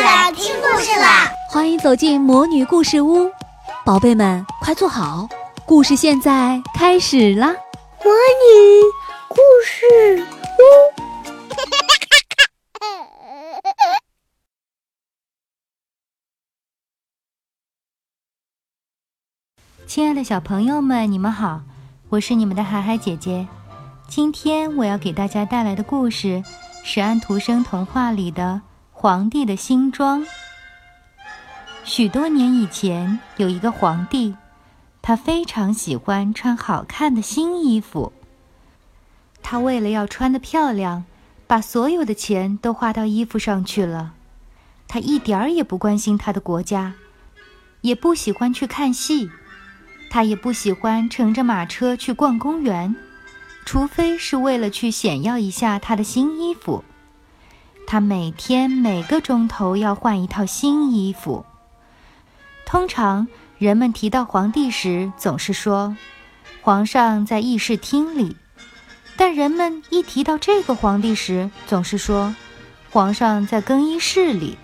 啦，听故事啦！欢迎走进魔女故事屋，宝贝们快坐好，故事现在开始啦！魔女故事屋，亲爱的小朋友们，你们好，我是你们的海海姐姐。今天我要给大家带来的故事是安徒生童话里的《皇帝的新装》。许多年以前，有一个皇帝，他非常喜欢穿好看的新衣服。他为了要穿得漂亮，把所有的钱都花到衣服上去了。他一点儿也不关心他的国家，也不喜欢去看戏，他也不喜欢乘着马车去逛公园。除非是为了去显耀一下他的新衣服，他每天每个钟头要换一套新衣服。通常人们提到皇帝时，总是说皇上在议事厅里；但人们一提到这个皇帝时，总是说皇上在更衣室里。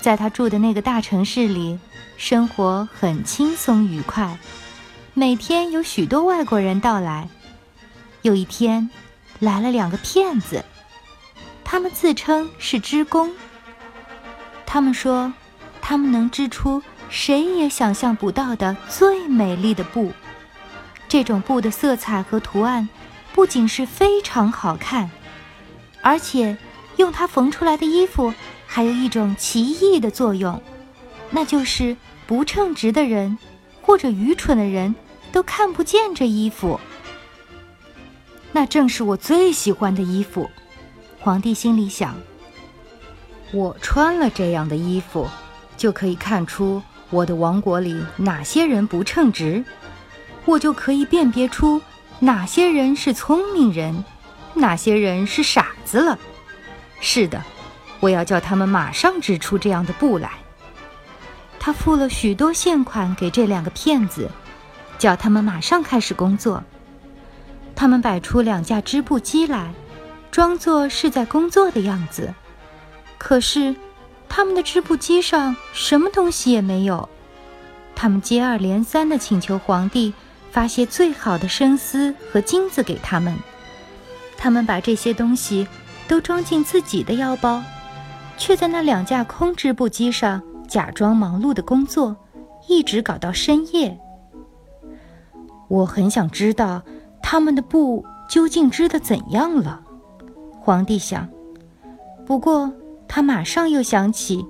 在他住的那个大城市里，生活很轻松愉快，每天有许多外国人到来。有一天，来了两个骗子，他们自称是织工。他们说，他们能织出谁也想象不到的最美丽的布。这种布的色彩和图案不仅是非常好看，而且用它缝出来的衣服还有一种奇异的作用，那就是不称职的人或者愚蠢的人都看不见这衣服。那正是我最喜欢的衣服，皇帝心里想。我穿了这样的衣服，就可以看出我的王国里哪些人不称职，我就可以辨别出哪些人是聪明人，哪些人是傻子了。是的，我要叫他们马上织出这样的布来。他付了许多现款给这两个骗子，叫他们马上开始工作。他们摆出两架织布机来，装作是在工作的样子。可是，他们的织布机上什么东西也没有。他们接二连三地请求皇帝发些最好的生丝和金子给他们。他们把这些东西都装进自己的腰包，却在那两架空织布机上假装忙碌的工作，一直搞到深夜。我很想知道。他们的布究竟织得怎样了？皇帝想。不过他马上又想起，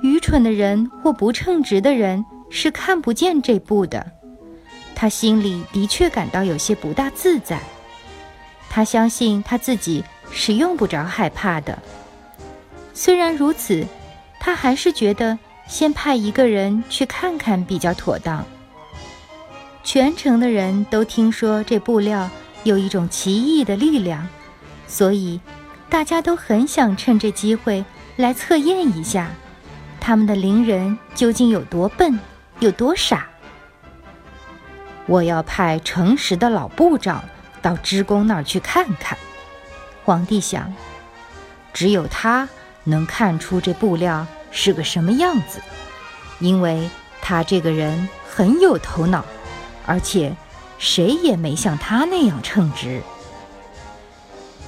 愚蠢的人或不称职的人是看不见这布的。他心里的确感到有些不大自在。他相信他自己是用不着害怕的。虽然如此，他还是觉得先派一个人去看看比较妥当。全城的人都听说这布料有一种奇异的力量，所以大家都很想趁这机会来测验一下，他们的邻人究竟有多笨，有多傻。我要派诚实的老部长到织工那儿去看看。皇帝想，只有他能看出这布料是个什么样子，因为他这个人很有头脑。而且，谁也没像他那样称职。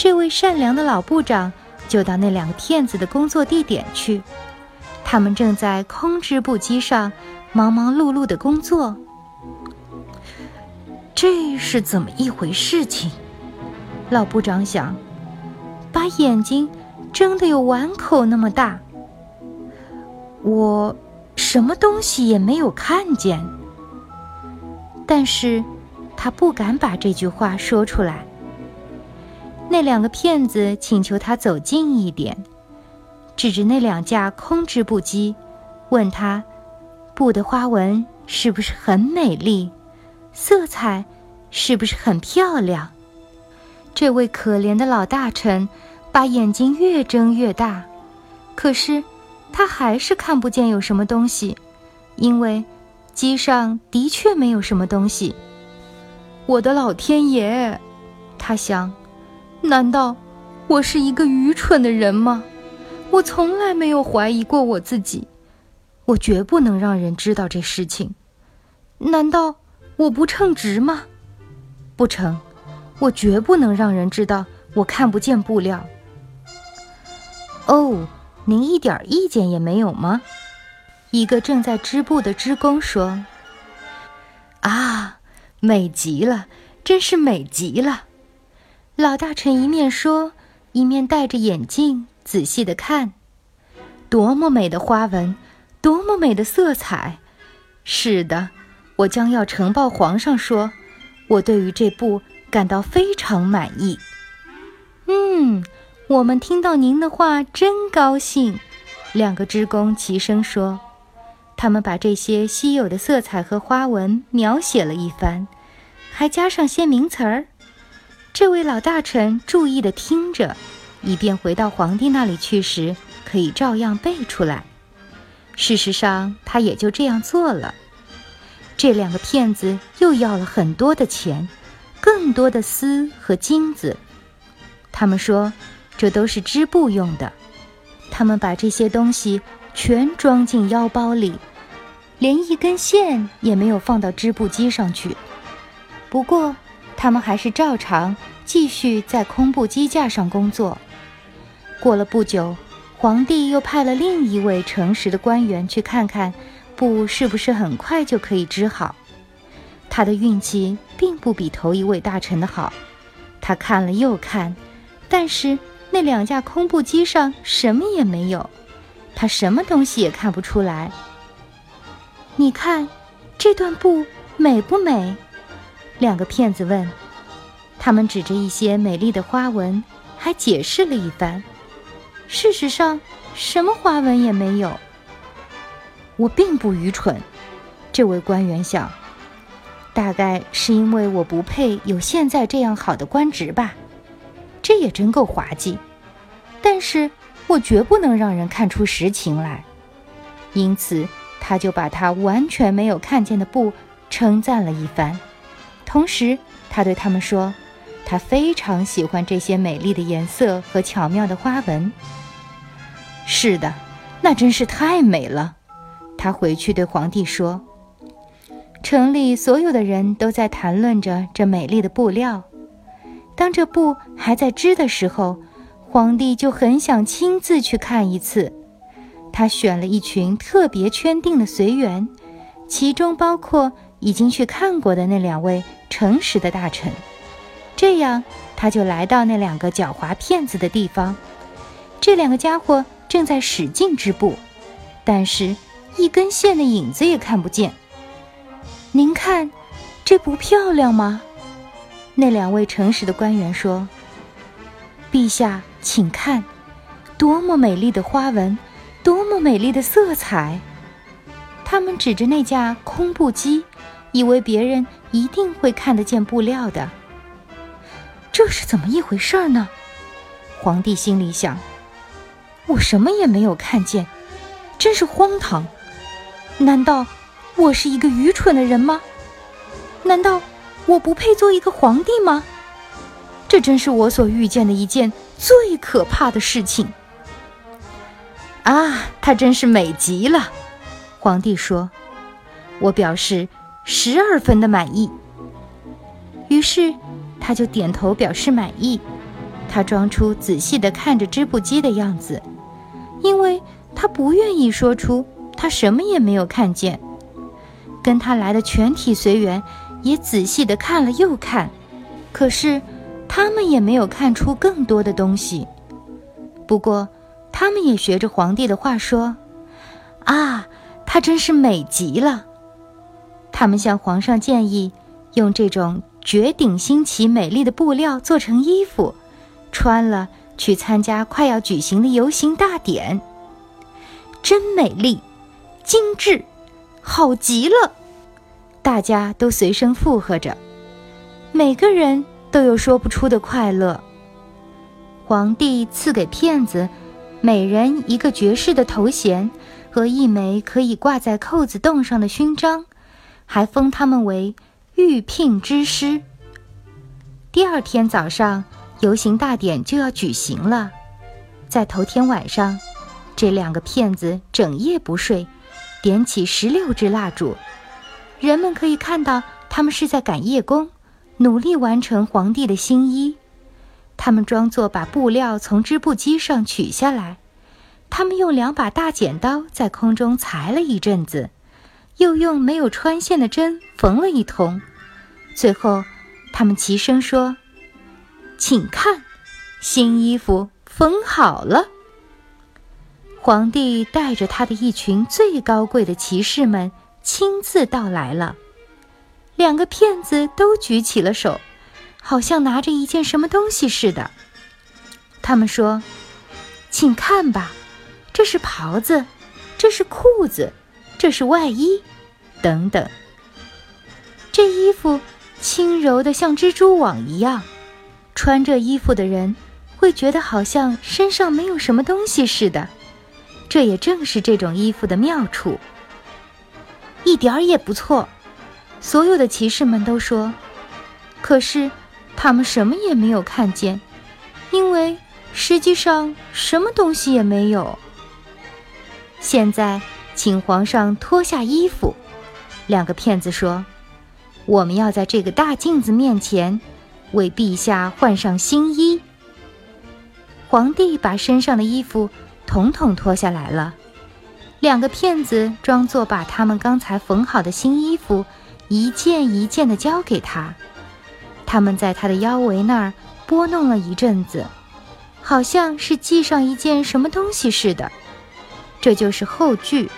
这位善良的老部长就到那两个骗子的工作地点去，他们正在空织布机上忙忙碌碌的工作。这是怎么一回事情？老部长想，把眼睛睁得有碗口那么大。我什么东西也没有看见。但是，他不敢把这句话说出来。那两个骗子请求他走近一点，指着那两架空织布机，问他：“布的花纹是不是很美丽？色彩是不是很漂亮？”这位可怜的老大臣把眼睛越睁越大，可是他还是看不见有什么东西，因为。机上的确没有什么东西。我的老天爷，他想，难道我是一个愚蠢的人吗？我从来没有怀疑过我自己，我绝不能让人知道这事情。难道我不称职吗？不成，我绝不能让人知道我看不见布料。哦，您一点意见也没有吗？一个正在织布的织工说：“啊，美极了，真是美极了。”老大臣一面说，一面戴着眼镜仔细的看，多么美的花纹，多么美的色彩！是的，我将要呈报皇上说，我对于这布感到非常满意。嗯，我们听到您的话真高兴。两个织工齐声说，他们把这些稀有的色彩和花纹描写了一番，还加上些名词儿。这位老大臣注意地听着，以便回到皇帝那里去时可以照样背出来。事实上，他也就这样做了。这两个骗子又要了很多的钱，更多的丝和金子。他们说，这都是织布用的。他们把这些东西全装进腰包里，连一根线也没有放到织布机上去。不过，他们还是照常继续在空布机架上工作。过了不久，皇帝又派了另一位诚实的官员去看看布是不是很快就可以织好。他的运气并不比头一位大臣的好，他看了又看，但是那两架空布机上什么也没有，他什么东西也看不出来。你看，这段布美不美？两个骗子问，他们指着一些美丽的花纹，还解释了一番。事实上，什么花纹也没有。我并不愚蠢，这位官员想，大概是因为我不配有现在这样好的官职吧。这也真够滑稽，但是我绝不能让人看出实情来。因此，他就把他完全没有看见的布称赞了一番。同时，他对他们说：“他非常喜欢这些美丽的颜色和巧妙的花纹。”是的，那真是太美了。他回去对皇帝说：“城里所有的人都在谈论着这美丽的布料。当这布还在织的时候，皇帝就很想亲自去看一次。他选了一群特别圈定的随员，其中包括已经去看过的那两位。”诚实的大臣，这样他就来到那两个狡猾骗子的地方。这两个家伙正在使劲织布，但是一根线的影子也看不见。您看，这不漂亮吗？那两位诚实的官员说：“陛下，请看，多么美丽的花纹，多么美丽的色彩！”他们指着那架空布机。以为别人一定会看得见布料的，这是怎么一回事呢？皇帝心里想：我什么也没有看见，真是荒唐！难道我是一个愚蠢的人吗？难道我不配做一个皇帝吗？这真是我所遇见的一件最可怕的事情！啊，她真是美极了！皇帝说：“我表示。”十二分的满意。于是，他就点头表示满意。他装出仔细的看着织布机的样子，因为他不愿意说出他什么也没有看见。跟他来的全体随员也仔细的看了又看，可是他们也没有看出更多的东西。不过，他们也学着皇帝的话说：“啊，她真是美极了。”他们向皇上建议，用这种绝顶新奇、美丽的布料做成衣服，穿了去参加快要举行的游行大典。真美丽，精致，好极了！大家都随声附和着，每个人都有说不出的快乐。皇帝赐给骗子每人一个爵士的头衔和一枚可以挂在扣子洞上的勋章。还封他们为御聘之师。第二天早上，游行大典就要举行了。在头天晚上，这两个骗子整夜不睡，点起十六支蜡烛。人们可以看到，他们是在赶夜工，努力完成皇帝的新衣。他们装作把布料从织布机上取下来，他们用两把大剪刀在空中裁了一阵子，又用没有穿线的针缝了一通，最后，他们齐声说：“请看，新衣服缝好了。”皇帝带着他的一群最高贵的骑士们亲自到来了，两个骗子都举起了手。好像拿着一件什么东西似的。他们说：“请看吧，这是袍子，这是裤子，这是外衣，等等。这衣服轻柔的像蜘蛛网一样，穿这衣服的人会觉得好像身上没有什么东西似的。这也正是这种衣服的妙处，一点儿也不错。”所有的骑士们都说：“可是。”他们什么也没有看见，因为实际上什么东西也没有。现在，请皇上脱下衣服。两个骗子说：“我们要在这个大镜子面前，为陛下换上新衣。”皇帝把身上的衣服统统脱下来了。两个骗子装作把他们刚才缝好的新衣服一件一件的交给他。他们在他的腰围那儿拨弄了一阵子，好像是系上一件什么东西似的。这就是后句。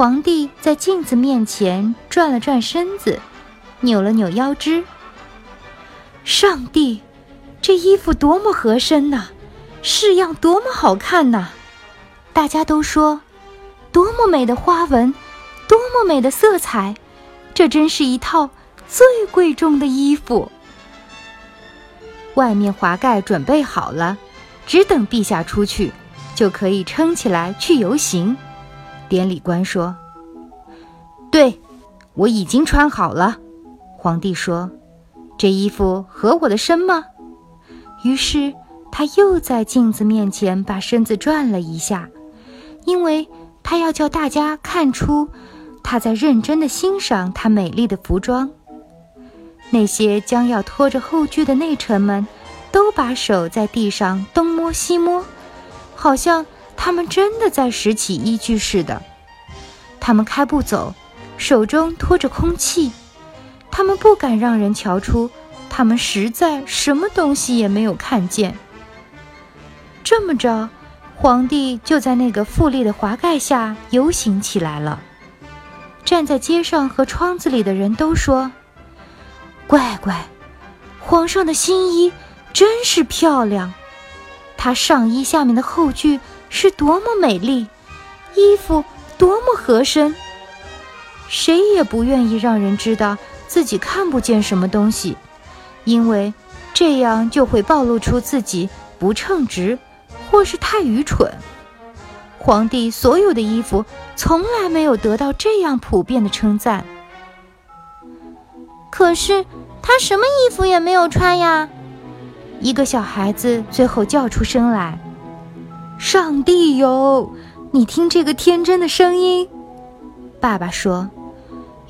皇帝在镜子面前转了转身子，扭了扭腰肢。上帝，这衣服多么合身呐，式样多么好看呐！大家都说，多么美的花纹，多么美的色彩，这真是一套。最贵重的衣服，外面华盖准备好了，只等陛下出去，就可以撑起来去游行。典礼官说：“对，我已经穿好了。”皇帝说：“这衣服合我的身吗？”于是他又在镜子面前把身子转了一下，因为他要叫大家看出他在认真的欣赏他美丽的服装。那些将要拖着后具的内臣们，都把手在地上东摸西摸，好像他们真的在拾起依据似的。他们开步走，手中托着空气，他们不敢让人瞧出，他们实在什么东西也没有看见。这么着，皇帝就在那个富丽的华盖下游行起来了。站在街上和窗子里的人都说。乖乖，皇上的新衣真是漂亮，他上衣下面的后句是多么美丽，衣服多么合身。谁也不愿意让人知道自己看不见什么东西，因为这样就会暴露出自己不称职，或是太愚蠢。皇帝所有的衣服从来没有得到这样普遍的称赞。可是他什么衣服也没有穿呀！一个小孩子最后叫出声来：“上帝哟，你听这个天真的声音。”爸爸说。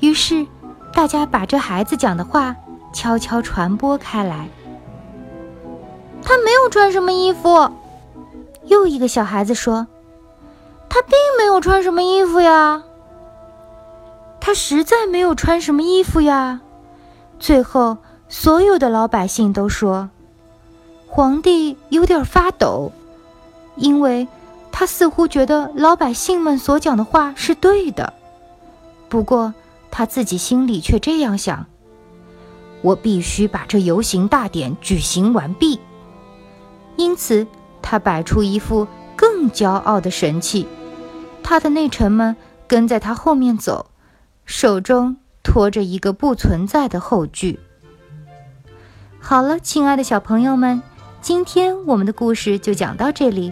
于是大家把这孩子讲的话悄悄传播开来。他没有穿什么衣服。又一个小孩子说：“他并没有穿什么衣服呀。他实在没有穿什么衣服呀。”最后，所有的老百姓都说，皇帝有点发抖，因为他似乎觉得老百姓们所讲的话是对的。不过他自己心里却这样想：我必须把这游行大典举行完毕。因此，他摆出一副更骄傲的神气。他的内臣们跟在他后面走，手中。拖着一个不存在的后句。好了，亲爱的小朋友们，今天我们的故事就讲到这里，